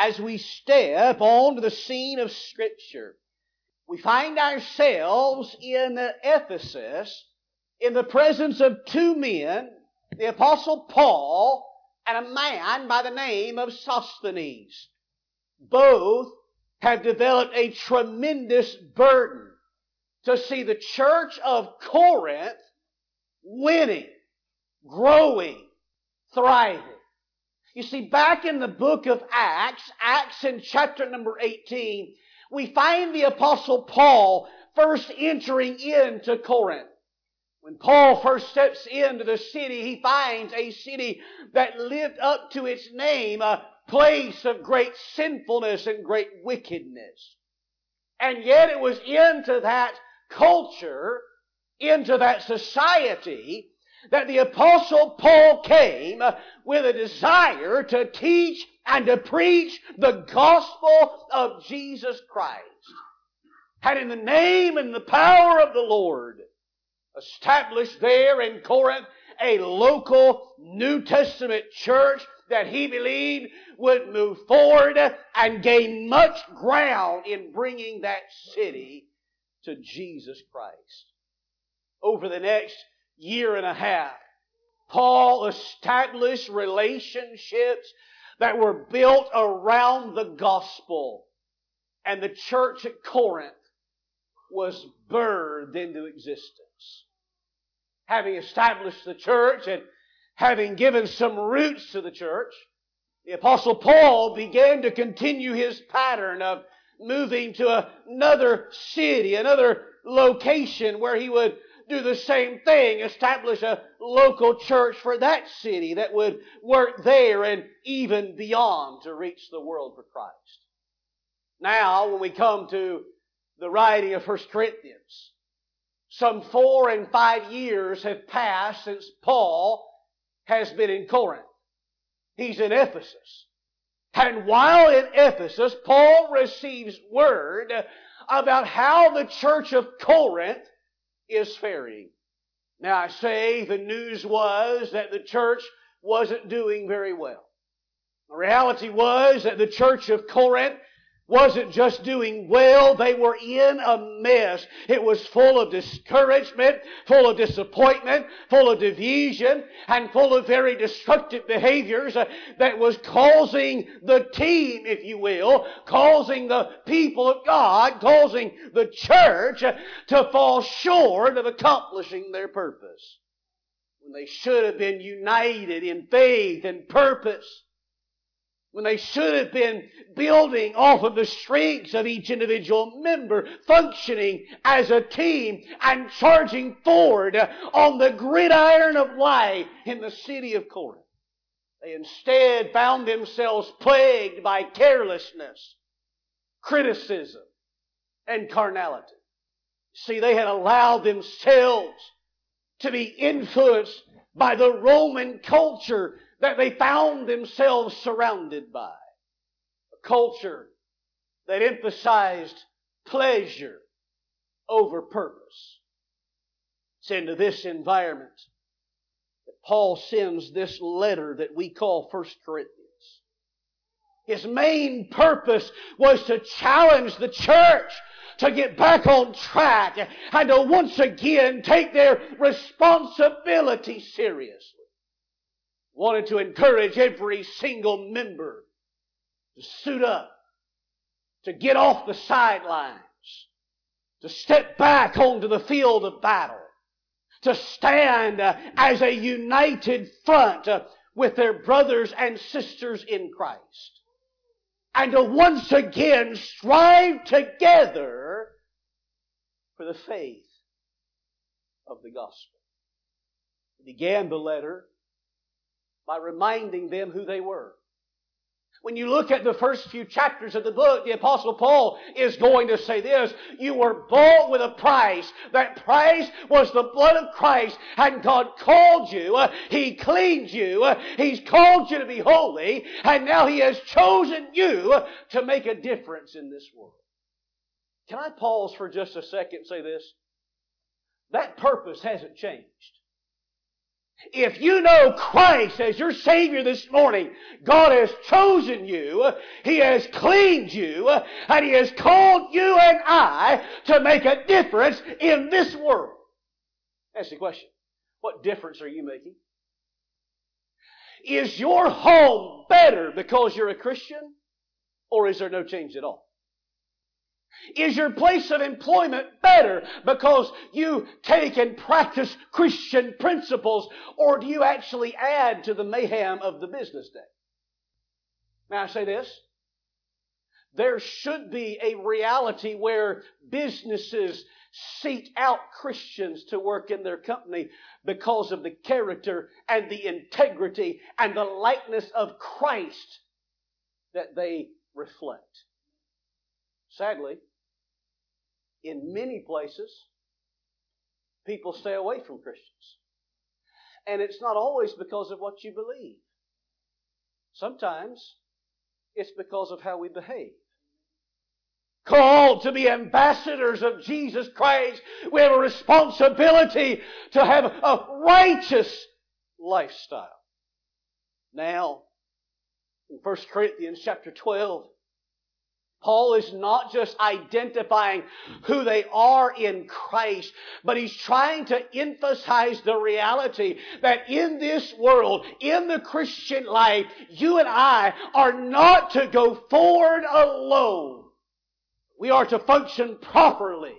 as we step onto the scene of Scripture, we find ourselves in Ephesus in the presence of two men, the Apostle Paul and a man by the name of Sosthenes. Both have developed a tremendous burden to see the church of Corinth winning, growing, thriving. You see, back in the book of Acts, Acts in chapter number 18, we find the apostle Paul first entering into Corinth. When Paul first steps into the city, he finds a city that lived up to its name, a place of great sinfulness and great wickedness. And yet it was into that culture, into that society, that the apostle Paul came with a desire to teach and to preach the gospel of Jesus Christ. And in the name and the power of the Lord, established there in Corinth a local New Testament church that he believed would move forward and gain much ground in bringing that city to Jesus Christ. Over the next year and a half, Paul established relationships that were built around the gospel. And the church at Corinth was birthed into existence. Having established the church and having given some roots to the church, the apostle Paul began to continue his pattern of moving to another city, another location where he would do the same thing, establish a local church for that city that would work there and even beyond to reach the world for Christ. Now, when we come to the writing of 1 Corinthians, some four and five years have passed since Paul has been in Corinth. He's in Ephesus. And while in Ephesus, Paul receives word about how the church of Corinth is faring. Now I say the news was that the church wasn't doing very well. The reality was that the church of Corinth wasn't just doing well, they were in a mess. It was full of discouragement, full of disappointment, full of division, and full of very destructive behaviors uh, that was causing the team, if you will, causing the people of God, causing the church uh, to fall short of accomplishing their purpose. When they should have been united in faith and purpose when they should have been building off of the strengths of each individual member, functioning as a team and charging forward on the gridiron of life in the city of Corinth. They instead found themselves plagued by carelessness, criticism, and carnality. See, they had allowed themselves to be influenced by the Roman culture that they found themselves surrounded by. A culture that emphasized pleasure over purpose. It's into this environment that Paul sends this letter that we call First Corinthians. His main purpose was to challenge the church to get back on track and to once again take their responsibility seriously wanted to encourage every single member to suit up, to get off the sidelines, to step back onto the field of battle, to stand uh, as a united front uh, with their brothers and sisters in Christ, and to once again strive together for the faith of the gospel. He began the letter by reminding them who they were. When you look at the first few chapters of the book, the apostle Paul is going to say this, you were bought with a price. That price was the blood of Christ and God called you. He cleaned you. He's called you to be holy and now He has chosen you to make a difference in this world. Can I pause for just a second and say this? That purpose hasn't changed. If you know Christ as your Savior this morning, God has chosen you, He has cleaned you, and He has called you and I to make a difference in this world. That's the question. What difference are you making? Is your home better because you're a Christian? Or is there no change at all? Is your place of employment better because you take and practice Christian principles, or do you actually add to the mayhem of the business day? May I say this? There should be a reality where businesses seek out Christians to work in their company because of the character and the integrity and the likeness of Christ that they reflect. Sadly, in many places, people stay away from Christians. And it's not always because of what you believe. Sometimes it's because of how we behave. Called to be ambassadors of Jesus Christ, we have a responsibility to have a righteous lifestyle. Now, in 1 Corinthians chapter 12, Paul is not just identifying who they are in Christ, but he's trying to emphasize the reality that in this world, in the Christian life, you and I are not to go forward alone. We are to function properly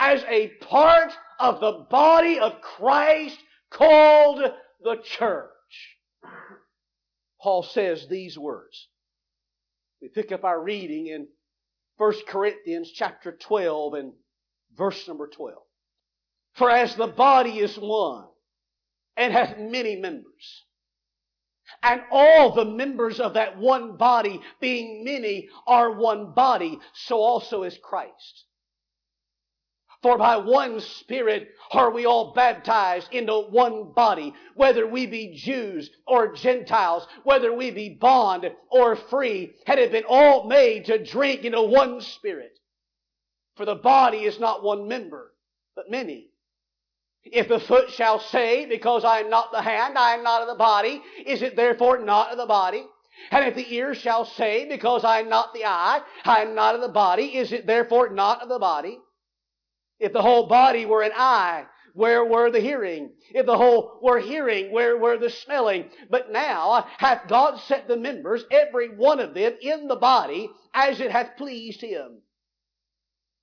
as a part of the body of Christ called the church. Paul says these words. We pick up our reading in 1 Corinthians chapter 12 and verse number 12. For as the body is one and hath many members, and all the members of that one body, being many, are one body, so also is Christ. For by one Spirit are we all baptized into one body, whether we be Jews or Gentiles, whether we be bond or free, had it been all made to drink into one Spirit. For the body is not one member, but many. If the foot shall say, Because I am not the hand, I am not of the body, is it therefore not of the body? And if the ear shall say, Because I am not the eye, I am not of the body, is it therefore not of the body? If the whole body were an eye, where were the hearing? If the whole were hearing, where were the smelling? But now hath God set the members, every one of them, in the body, as it hath pleased him.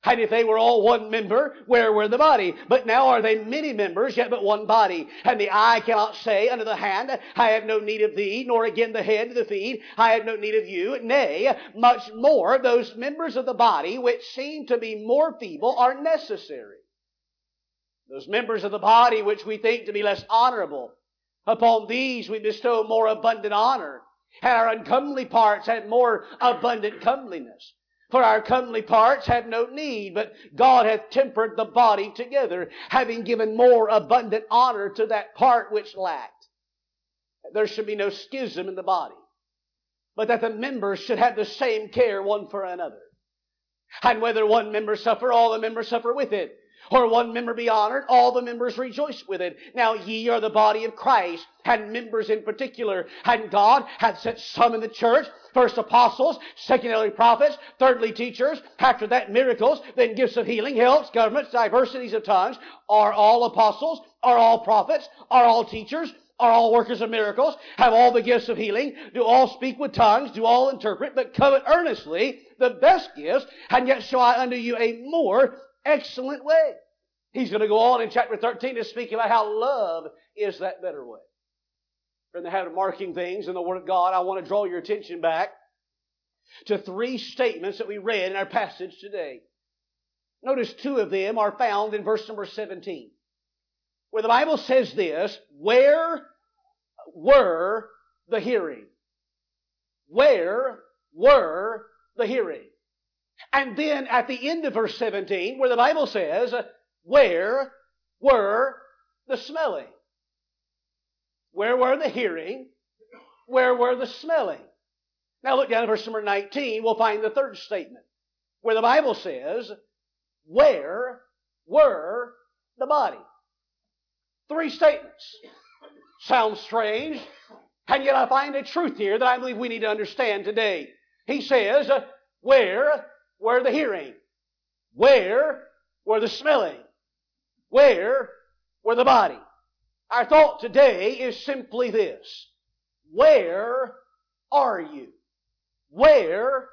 And if they were all one member, where were the body? But now are they many members, yet but one body. And the eye cannot say unto the hand, I have no need of thee, nor again the head to the feet, I have no need of you. Nay, much more, those members of the body which seem to be more feeble are necessary. Those members of the body which we think to be less honorable, upon these we bestow more abundant honor, and our uncomely parts have more abundant comeliness. For our comely parts have no need, but God hath tempered the body together, having given more abundant honor to that part which lacked. There should be no schism in the body, but that the members should have the same care one for another. And whether one member suffer, all the members suffer with it or one member be honored, all the members rejoice with it. Now ye are the body of Christ, and members in particular. And God hath set some in the church, first apostles, secondly prophets, thirdly teachers, after that miracles, then gifts of healing, helps, governments, diversities of tongues. Are all apostles? Are all prophets? Are all teachers? Are all workers of miracles? Have all the gifts of healing? Do all speak with tongues? Do all interpret? But covet earnestly the best gifts, and yet show I unto you a more excellent way. He's going to go on in chapter 13 to speak about how love is that better way. In the habit of marking things in the Word of God, I want to draw your attention back to three statements that we read in our passage today. Notice two of them are found in verse number 17, where the Bible says this, where were the hearing? Where were the hearing? And then at the end of verse 17, where the Bible says, Where were the smelling? Where were the hearing? Where were the smelling? Now look down at verse number 19, we'll find the third statement, where the Bible says, Where were the body? Three statements. Sounds strange. And yet I find a truth here that I believe we need to understand today. He says, where were the hearing? Where were the smelling? Where were the body? Our thought today is simply this. Where are you? Where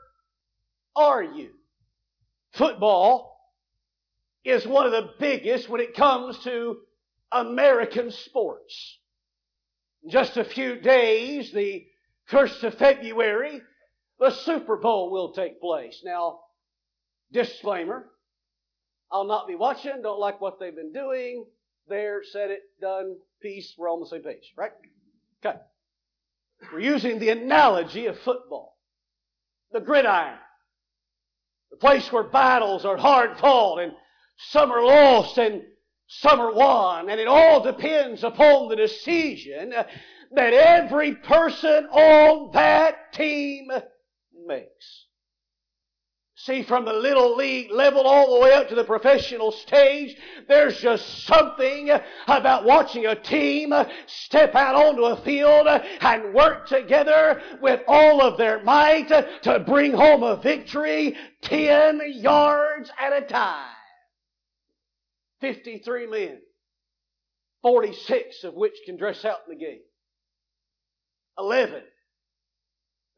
are you? Football is one of the biggest when it comes to American sports. In just a few days, the 1st of February, the Super Bowl will take place. Now, disclaimer, I'll not be watching, don't like what they've been doing. There, said it, done, peace, we're on the same page, right? Okay. We're using the analogy of football. The gridiron. The place where battles are hard fought and some are lost and some are won. And it all depends upon the decision that every person on that team makes. See, from the little league level all the way up to the professional stage, there's just something about watching a team step out onto a field and work together with all of their might to bring home a victory 10 yards at a time. 53 men, 46 of which can dress out in the game. 11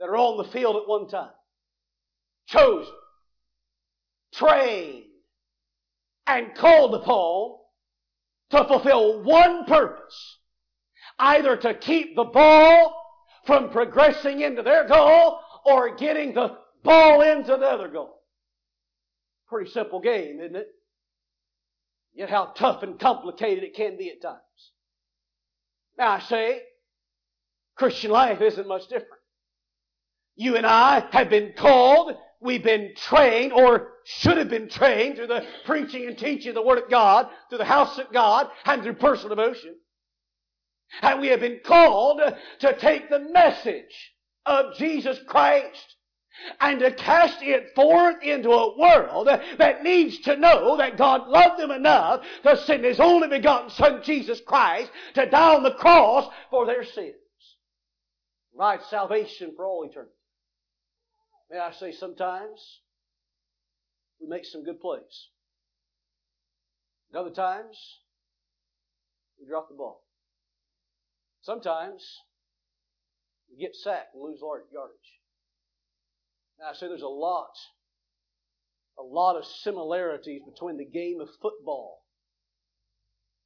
that are on the field at one time. Chosen trained, and called upon to fulfill one purpose. Either to keep the ball from progressing into their goal or getting the ball into the other goal. Pretty simple game, isn't it? Yet how tough and complicated it can be at times. Now I say, Christian life isn't much different. You and I have been called we've been trained or should have been trained through the preaching and teaching of the Word of God, through the house of God, and through personal devotion. And we have been called to take the message of Jesus Christ and to cast it forth into a world that needs to know that God loved them enough to send His only begotten Son, Jesus Christ, to die on the cross for their sins. Right salvation for all eternity. May I say, sometimes we make some good plays. And other times, we drop the ball. Sometimes, we get sacked and lose large yardage. Now, I say there's a lot, a lot of similarities between the game of football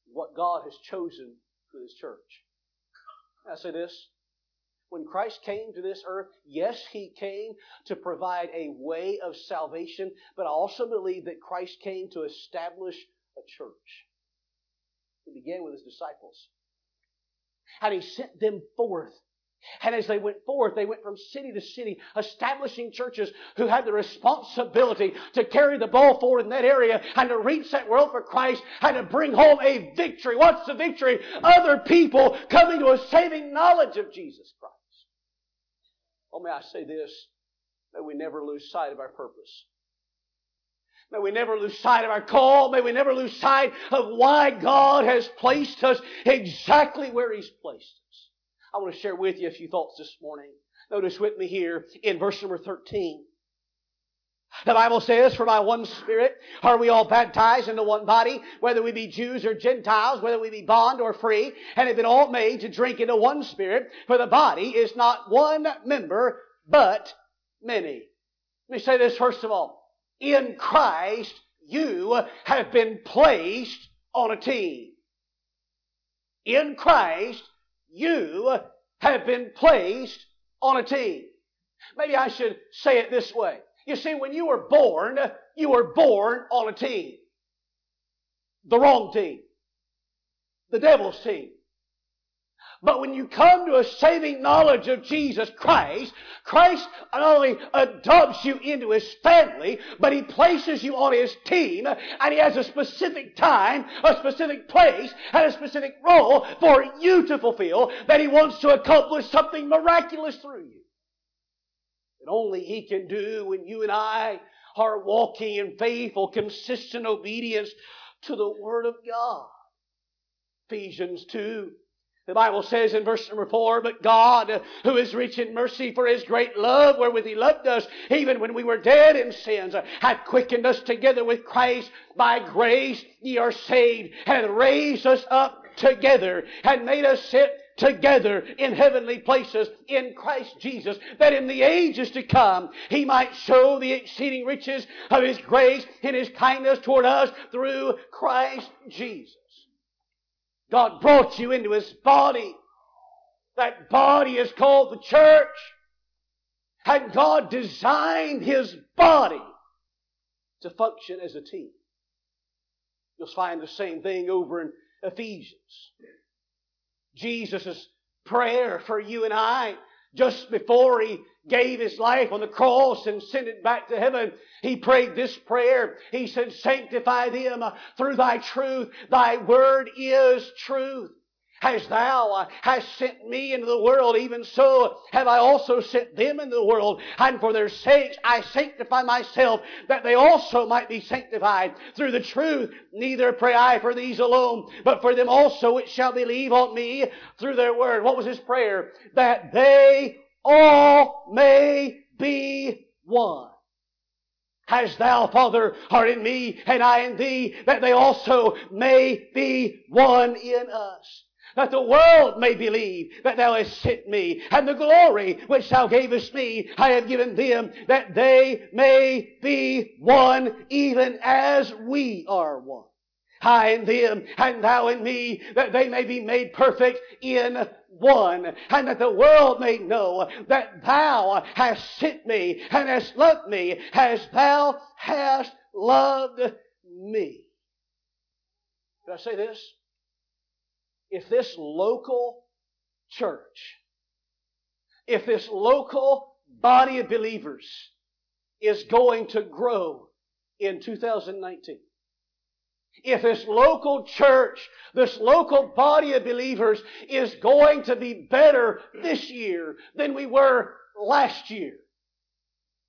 and what God has chosen for His church. I say this when Christ came to this earth, yes, He came to provide a way of salvation, but I also believe that Christ came to establish a church. He began with His disciples. And He sent them forth and as they went forth, they went from city to city, establishing churches who had the responsibility to carry the ball forward in that area and to reach that world for Christ and to bring home a victory. What's the victory? Other people coming to a saving knowledge of Jesus Christ. Oh, may I say this? May we never lose sight of our purpose. May we never lose sight of our call. May we never lose sight of why God has placed us exactly where He's placed us. I want to share with you a few thoughts this morning. Notice with me here in verse number 13. The Bible says, For by one Spirit are we all baptized into one body, whether we be Jews or Gentiles, whether we be bond or free, and have been all made to drink into one Spirit, for the body is not one member, but many. Let me say this first of all. In Christ, you have been placed on a team. In Christ, you have been placed on a team. Maybe I should say it this way. You see, when you were born, you were born on a team. The wrong team. The devil's team. But when you come to a saving knowledge of Jesus Christ, Christ not only adopts you into His family, but He places you on His team, and He has a specific time, a specific place, and a specific role for you to fulfill that He wants to accomplish something miraculous through you that only He can do when you and I are walking in faithful, consistent obedience to the Word of God. Ephesians 2 The Bible says in verse number four, but God, who is rich in mercy for his great love wherewith he loved us, even when we were dead in sins, hath quickened us together with Christ. By grace ye are saved, hath raised us up together, and made us sit together in heavenly places in Christ Jesus, that in the ages to come He might show the exceeding riches of His grace and His kindness toward us through Christ Jesus. God brought you into His body. That body is called the church. And God designed His body to function as a team. You'll find the same thing over in Ephesians. Jesus' prayer for you and I just before he gave his life on the cross and sent it back to heaven, he prayed this prayer. He said, Sanctify them through thy truth. Thy word is truth. As thou uh, hast sent me into the world, even so have I also sent them into the world. And for their sakes I sanctify myself, that they also might be sanctified through the truth. Neither pray I for these alone, but for them also which shall believe on me through their word. What was his prayer? That they all may be one. As thou, Father, art in me, and I in thee, that they also may be one in us that the world may believe that thou hast sent me, and the glory which thou gavest me I have given them, that they may be one, even as we are one. I in them, and thou in me, that they may be made perfect in one, and that the world may know that thou hast sent me, and hast loved me, as thou hast loved me. Did I say this? If this local church, if this local body of believers is going to grow in 2019, if this local church, this local body of believers is going to be better this year than we were last year,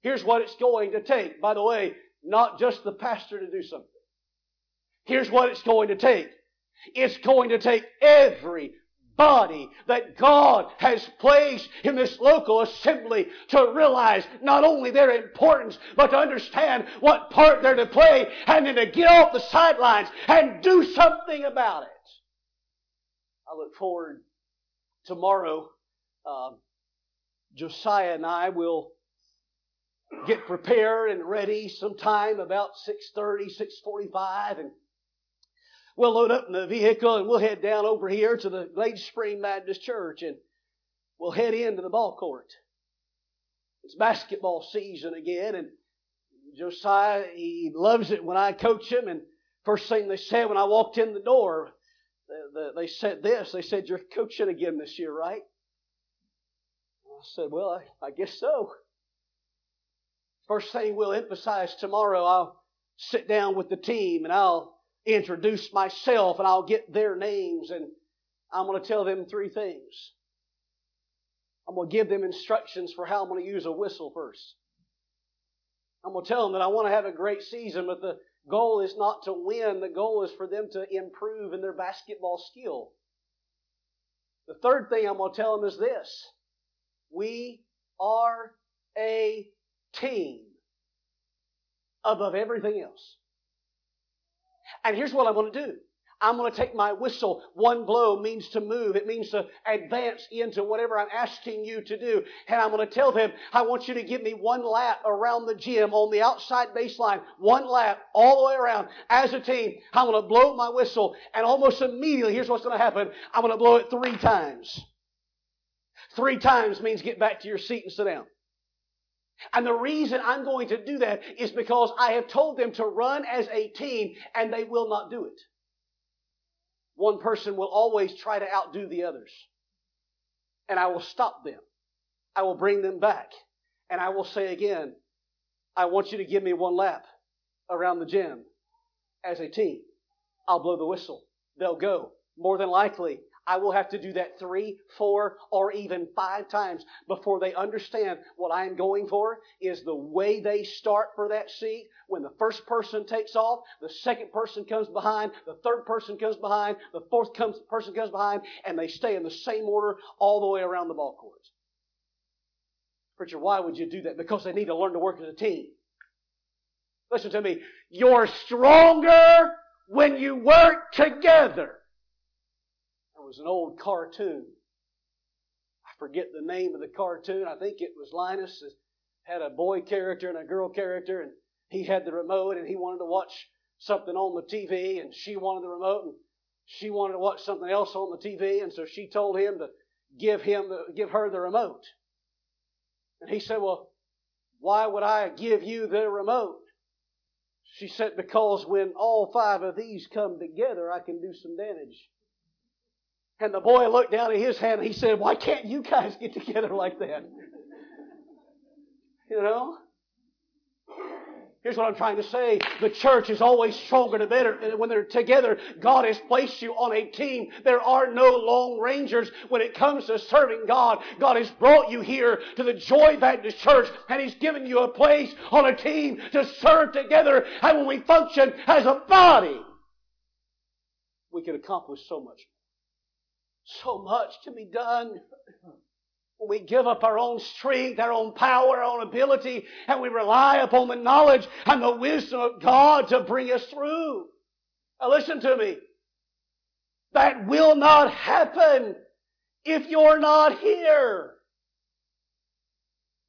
here's what it's going to take. By the way, not just the pastor to do something. Here's what it's going to take. It's going to take every body that God has placed in this local assembly to realize not only their importance, but to understand what part they're to play and then to get off the sidelines and do something about it. I look forward tomorrow. Um, Josiah and I will get prepared and ready sometime about 6.30, 6.45 and We'll load up in the vehicle and we'll head down over here to the Glade Spring Baptist Church and we'll head into the ball court. It's basketball season again and Josiah, he loves it when I coach him and first thing they said when I walked in the door, they said this, they said, you're coaching again this year, right? I said, well, I, I guess so. First thing we'll emphasize tomorrow, I'll sit down with the team and I'll introduce myself and I'll get their names and I'm going to tell them three things. I'm going to give them instructions for how I'm going to use a whistle first. I'm going to tell them that I want to have a great season, but the goal is not to win. The goal is for them to improve in their basketball skill. The third thing I'm going to tell them is this. We are a team above everything else. And here's what I'm going to do. I'm going to take my whistle. One blow means to move. It means to advance into whatever I'm asking you to do. And I'm going to tell them, I want you to give me one lap around the gym on the outside baseline. One lap all the way around as a team. I'm going to blow my whistle. And almost immediately, here's what's going to happen. I'm going to blow it three times. Three times means get back to your seat and sit down. And the reason I'm going to do that is because I have told them to run as a team and they will not do it. One person will always try to outdo the others. And I will stop them. I will bring them back. And I will say again, I want you to give me one lap around the gym as a team. I'll blow the whistle. They'll go. More than likely, I will have to do that three, four, or even five times before they understand what I am going for is the way they start for that seat. When the first person takes off, the second person comes behind, the third person comes behind, the fourth comes, person comes behind, and they stay in the same order all the way around the ball courts. Preacher, why would you do that? Because they need to learn to work as a team. Listen to me. You're stronger when you work together was an old cartoon. I forget the name of the cartoon. I think it was Linus. It had a boy character and a girl character, and he had the remote, and he wanted to watch something on the TV, and she wanted the remote, and she wanted to watch something else on the TV, and so she told him to give him the, give her the remote. And he said, "Well, why would I give you the remote?" She said, "Because when all five of these come together, I can do some damage." And the boy looked down at his hand and he said, Why can't you guys get together like that? You know? Here's what I'm trying to say. The church is always stronger and better when they're together. God has placed you on a team. There are no lone rangers when it comes to serving God. God has brought you here to the Joy Baptist Church and He's given you a place on a team to serve together. And when we function as a body, we can accomplish so much so much can be done we give up our own strength, our own power, our own ability, and we rely upon the knowledge and the wisdom of God to bring us through. Now listen to me. That will not happen if you're not here.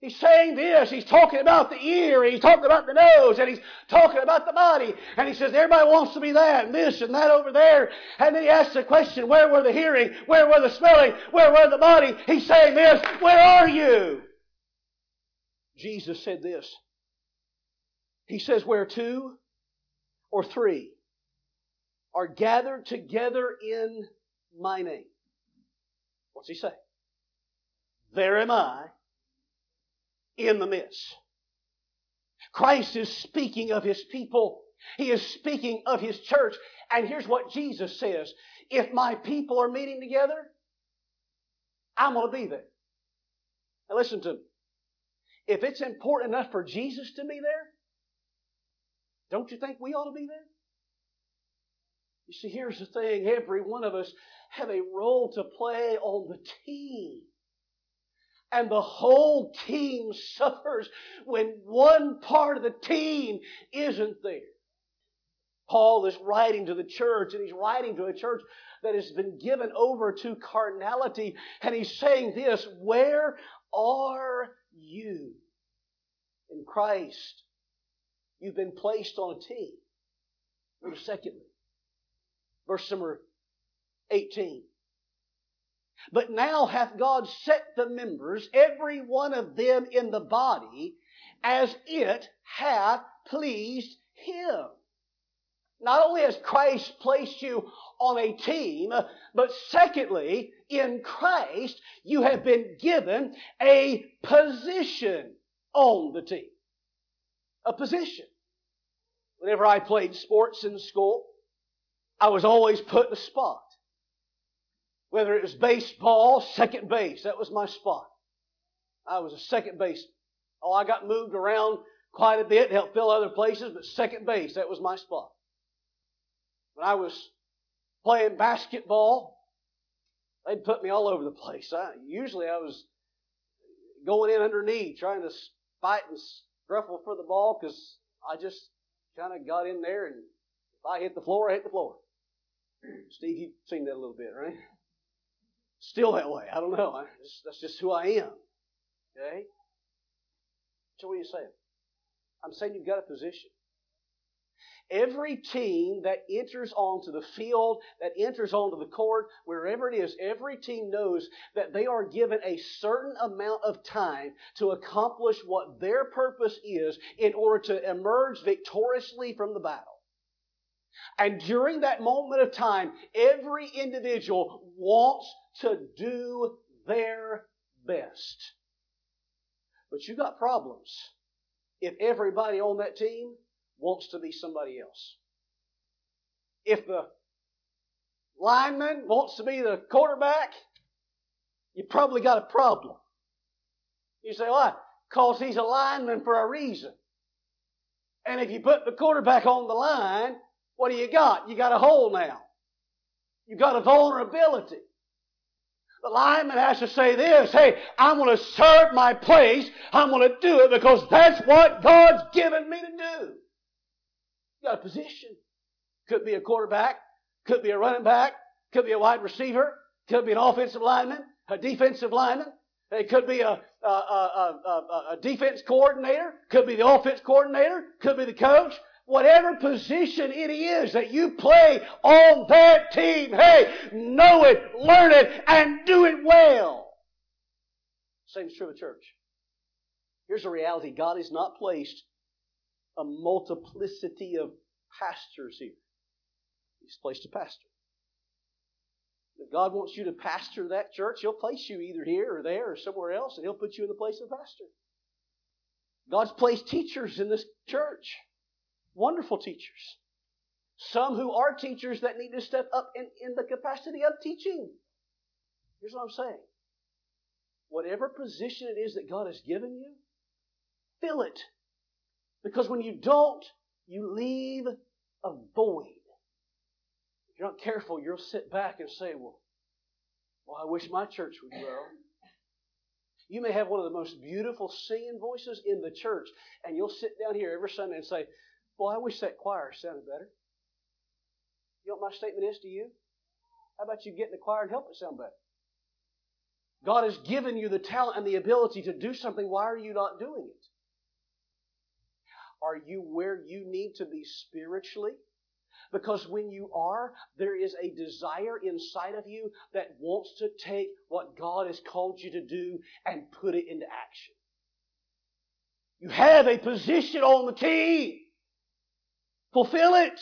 He's saying this. He's talking about the ear, and he's talking about the nose, and he's talking about the body. And he says, everybody wants to be that, and this, and that over there. And then he asks the question, where were the hearing? Where were the smelling? Where were the body? He's saying this, where are you? Jesus said this. He says, where two or three are gathered together in my name. What's he say? There am I in the midst. Christ is speaking of his people. He is speaking of his church. And here's what Jesus says If my people are meeting together, I'm going to be there. Now listen to me. If it's important enough for Jesus to be there, don't you think we ought to be there? You see, here's the thing every one of us have a role to play on the team and the whole team suffers when one part of the team isn't there. Paul is writing to the church, and he's writing to a church that has been given over to carnality, and he's saying this Where are you in Christ? You've been placed on a team. Notice secondly, verse number 18. But now hath God set the members, every one of them in the body, as it hath pleased him. Not only has Christ placed you on a team, but secondly, in Christ, you have been given a position on the team. A position. Whenever I played sports in school, I was always put in a spot. Whether it was baseball, second base, that was my spot. I was a second base. Oh, I got moved around quite a bit, helped fill other places, but second base, that was my spot. When I was playing basketball, they'd put me all over the place. I, usually I was going in underneath, trying to fight and scruffle for the ball because I just kind of got in there and if I hit the floor, I hit the floor. Steve, you've seen that a little bit, right? Still that way. I don't know. That's just who I am. Okay? So what are you saying? I'm saying you've got a position. Every team that enters onto the field, that enters onto the court, wherever it is, every team knows that they are given a certain amount of time to accomplish what their purpose is in order to emerge victoriously from the battle. And during that moment of time, every individual wants to do their best. But you got problems if everybody on that team wants to be somebody else. If the lineman wants to be the quarterback, you probably got a problem. You say, why? Because he's a lineman for a reason. And if you put the quarterback on the line, what do you got? You got a hole now. You got a vulnerability. The lineman has to say this, hey, I'm going to serve my place. I'm going to do it because that's what God's given me to do. You got a position. Could be a quarterback, could be a running back, could be a wide receiver, could be an offensive lineman, a defensive lineman. It could be a, a, a, a, defense coordinator, could be the offense coordinator, could be the coach. Whatever position it is that you play on that team, hey, know it, learn it, and do it well. Same is true of church. Here's the reality God has not placed a multiplicity of pastors here. He's placed a pastor. If God wants you to pastor that church, He'll place you either here or there or somewhere else, and He'll put you in the place of pastor. God's placed teachers in this church. Wonderful teachers. Some who are teachers that need to step up in, in the capacity of teaching. Here's what I'm saying. Whatever position it is that God has given you, fill it. Because when you don't, you leave a void. If you're not careful, you'll sit back and say, well, well, I wish my church would grow. You may have one of the most beautiful singing voices in the church, and you'll sit down here every Sunday and say, Boy, I wish that choir sounded better. You know what my statement is to you? How about you get in the choir and help it sound better? God has given you the talent and the ability to do something. Why are you not doing it? Are you where you need to be spiritually? Because when you are, there is a desire inside of you that wants to take what God has called you to do and put it into action. You have a position on the team. Fulfill it.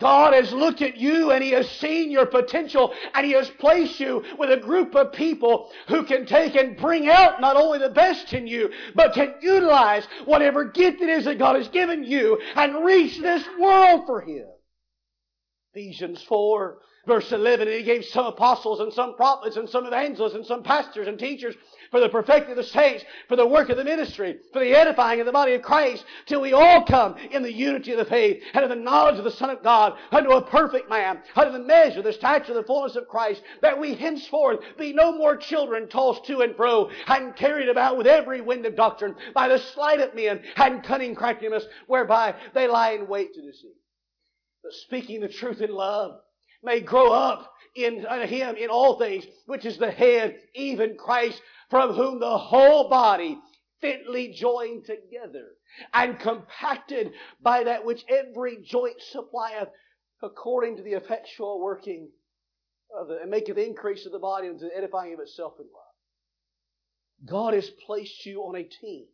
God has looked at you and He has seen your potential and He has placed you with a group of people who can take and bring out not only the best in you, but can utilize whatever gift it is that God has given you and reach this world for Him. Ephesians 4 verse 11, and He gave some apostles and some prophets and some evangelists and some pastors and teachers for the perfecting of the saints, for the work of the ministry, for the edifying of the body of Christ, till we all come in the unity of the faith and of the knowledge of the Son of God, unto a perfect man, unto the measure, the stature, the fullness of Christ, that we henceforth be no more children tossed to and fro, and carried about with every wind of doctrine, by the sleight of men, and cunning craftiness, whereby they lie in wait to deceive. But speaking the truth in love, may grow up in him in all things, which is the head, even Christ, from whom the whole body fitly joined together and compacted by that which every joint supplieth according to the effectual working of the, and maketh increase of the body unto the edifying of itself in love. God has placed you on a team.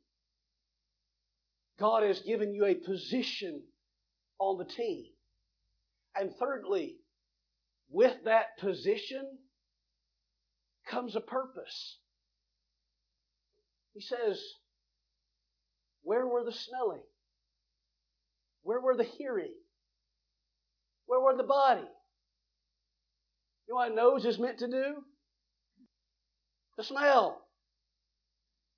God has given you a position on the team. And thirdly, with that position comes a purpose. He says, Where were the smelling? Where were the hearing? Where were the body? You know what a nose is meant to do? To smell.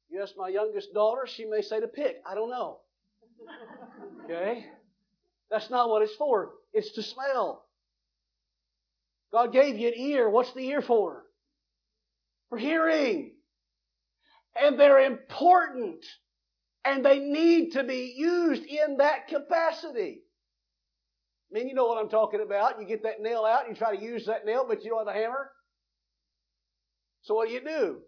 You ask my youngest daughter, she may say to pick. I don't know. Okay? That's not what it's for. It's to smell. God gave you an ear. What's the ear for? For hearing and they're important and they need to be used in that capacity. I mean, you know what I'm talking about. You get that nail out, you try to use that nail, but you don't have a hammer. So what do you do?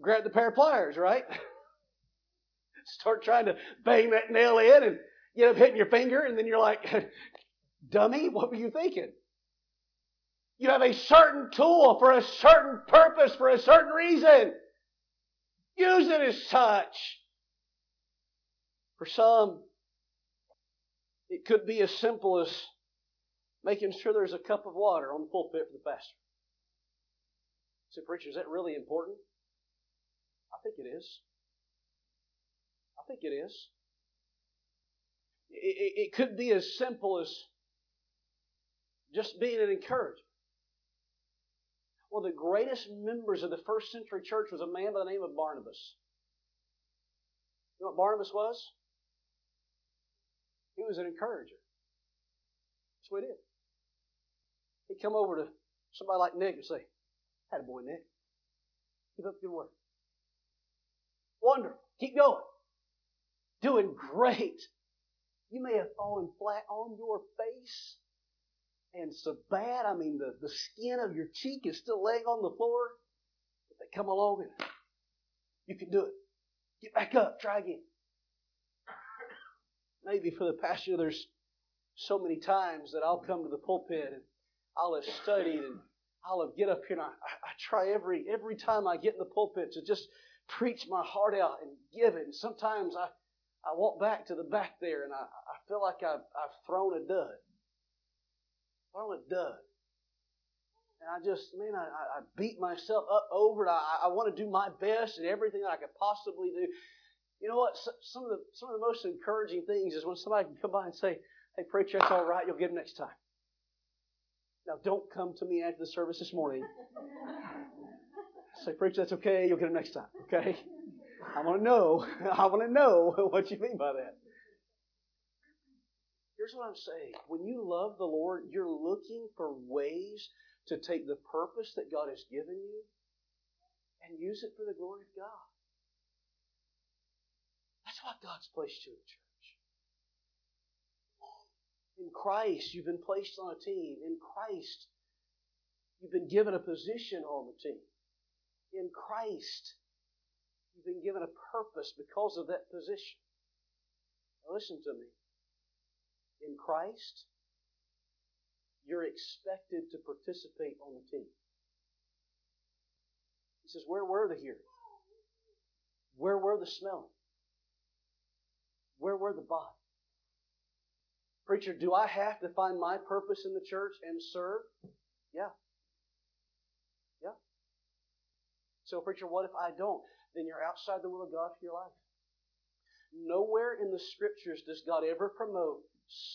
Grab the pair of pliers, right? Start trying to bang that nail in and you end up hitting your finger, and then you're like, dummy, what were you thinking? You have a certain tool for a certain purpose, for a certain reason. Use it as such. For some, it could be as simple as making sure there's a cup of water on the pulpit for the pastor. Say, preacher, is that really important? I think it is. I think it is. It, it, could be as simple as just being an encouragement. One of the greatest members of the first century church was a man by the name of Barnabas. You know what Barnabas was? He was an encourager. That's what he did. He'd come over to somebody like Nick and say, Had a boy, Nick. Keep up good work. Wonderful. Keep going. Doing great. You may have fallen flat on your face and so bad, I mean, the, the skin of your cheek is still laying on the floor. But they come along and you can do it. Get back up. Try again. Maybe for the past year, there's so many times that I'll come to the pulpit and I'll have studied and I'll have get up here and I, I, try every every time I get in the pulpit to just preach my heart out and give it. And sometimes I, I walk back to the back there and I, I feel like I've, I've thrown a dud. Thrown a dud. And I just, man, I, I beat myself up over it. I, I want to do my best and everything that I could possibly do. You know what? Some of the some of the most encouraging things is when somebody can come by and say, "Hey, preacher, that's all right. You'll get them next time." Now, don't come to me after the service this morning. Say, preacher, that's okay. You'll get them next time. Okay? I want to know. I want to know what you mean by that. Here's what I'm saying. When you love the Lord, you're looking for ways to take the purpose that God has given you and use it for the glory of God. That's what God's placed you in church. In Christ, you've been placed on a team. In Christ, you've been given a position on the team. In Christ, you've been given a purpose because of that position. Now listen to me. In Christ, you're expected to participate on the team. He says, Where were the hearing? Where were the smelling? Where were the body? Preacher, do I have to find my purpose in the church and serve? Yeah. Yeah. So, preacher, what if I don't? Then you're outside the will of God for your life. Nowhere in the scriptures does God ever promote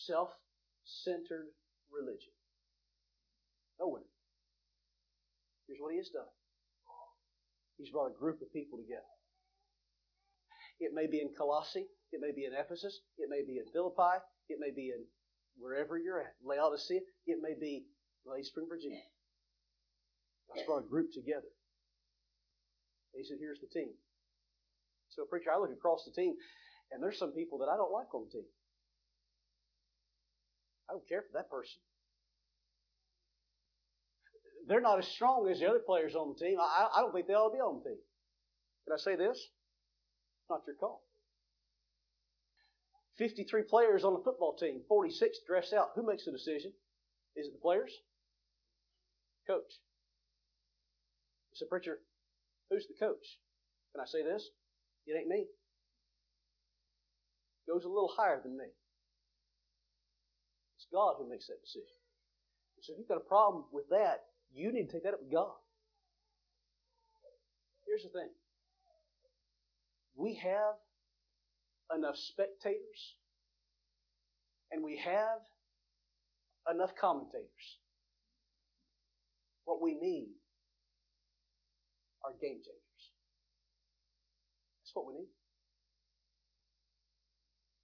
self centered religion. Nowhere. Here's what He has done He's brought a group of people together. It may be in Colossae, it may be in Ephesus, it may be in Philippi, it may be in wherever you're at, Laodicea, it may be Lake Spring, Virginia. God's brought a group together. And he said, Here's the team. So, preacher, I look across the team, and there's some people that I don't like on the team. I don't care for that person. They're not as strong as the other players on the team. I, I don't think they ought to be on the team. Can I say this? It's not your call. 53 players on the football team, 46 dress out. Who makes the decision? Is it the players? Coach. Said, Preacher, who's the coach? Can I say this? It ain't me. It goes a little higher than me. It's God who makes that decision. So if you've got a problem with that, you need to take that up with God. Here's the thing. We have enough spectators and we have enough commentators. What we need are game changers. That's what we need.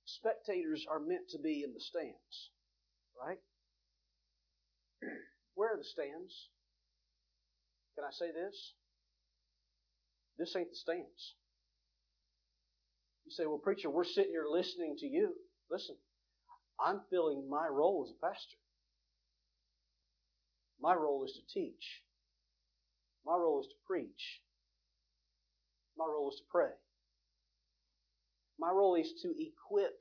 Spectators are meant to be in the stands, right? Where are the stands? Can I say this? This ain't the stands. You say, well, preacher, we're sitting here listening to you. Listen, I'm filling my role as a pastor. My role is to teach. My role is to preach. My role is to pray. My role is to equip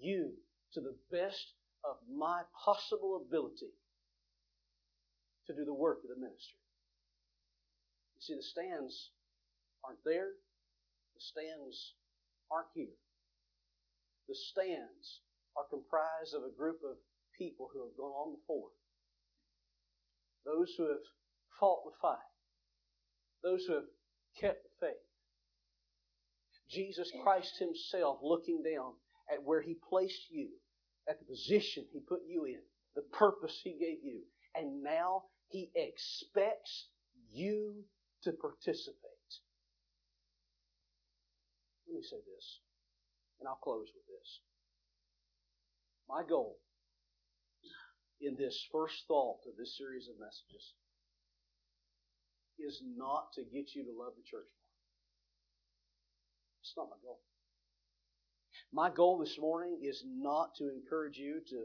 you to the best of my possible ability to do the work of the ministry. You see, the stands aren't there. The stands aren't here. The stands are comprised of a group of people who have gone on before. Those who have fought the fight. Those who have kept the faith. Jesus Christ Himself looking down at where He placed you, at the position He put you in, the purpose He gave you. And now He expects you to participate. Let me say this, and I'll close with this. My goal in this first thought of this series of messages is not to get you to love the church more. It's not my goal. My goal this morning is not to encourage you to,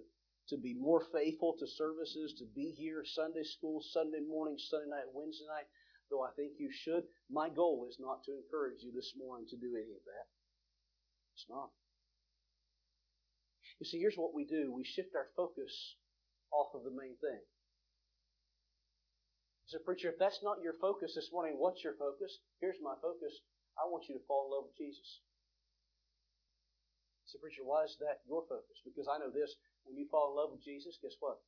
to be more faithful to services, to be here Sunday school, Sunday morning, Sunday night, Wednesday night, though I think you should. My goal is not to encourage you this morning to do any of that. It's not. You see, here's what we do we shift our focus off of the main thing. So, preacher, if that's not your focus this morning, what's your focus? Here's my focus. I want you to fall in love with Jesus. So, preacher, why is that your focus? Because I know this when you fall in love with Jesus, guess what?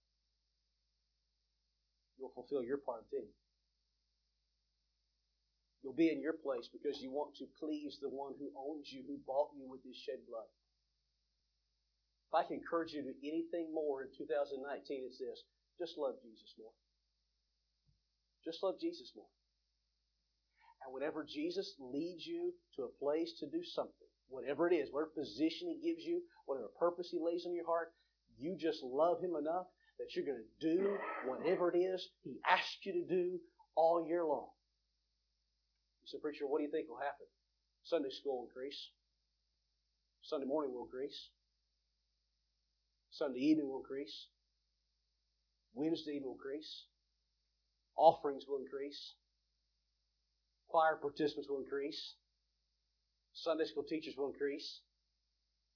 You'll fulfill your part of team. You'll be in your place because you want to please the one who owns you, who bought you with his shed blood. If I can encourage you to anything more in 2019, it's this just love Jesus more. Just love Jesus more. And whenever Jesus leads you to a place to do something, whatever it is, whatever position He gives you, whatever purpose He lays on your heart, you just love Him enough that you're going to do whatever it is He asked you to do all year long. You say, Preacher, what do you think will happen? Sunday school will increase. Sunday morning will increase. Sunday evening will increase. Wednesday will increase. Offerings will increase. Choir participants will increase. Sunday school teachers will increase.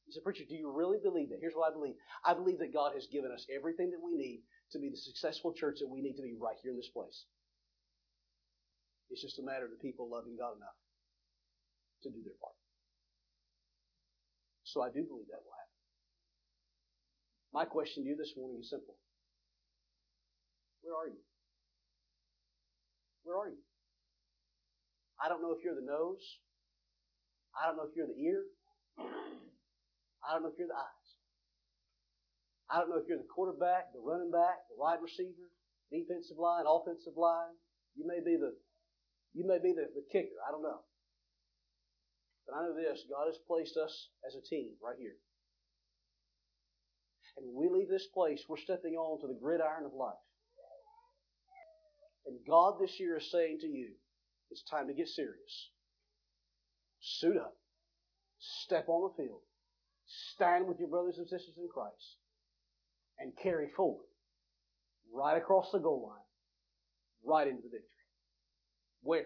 He said, Preacher, do you really believe that? Here's what I believe. I believe that God has given us everything that we need to be the successful church that we need to be right here in this place. It's just a matter of the people loving God enough to do their part. So I do believe that will happen. My question to you this morning is simple. Where are you? Where are you? I don't know if you're the nose. I don't know if you're the ear. I don't know if you're the eyes. I don't know if you're the quarterback, the running back, the wide receiver, defensive line, offensive line. You may be the you may be the, the kicker. I don't know. But I know this God has placed us as a team right here. And when we leave this place, we're stepping on to the gridiron of life. And God this year is saying to you, it's time to get serious. Suit up. Step on the field. Stand with your brothers and sisters in Christ. And carry forward. Right across the goal line. Right into the victory. Where?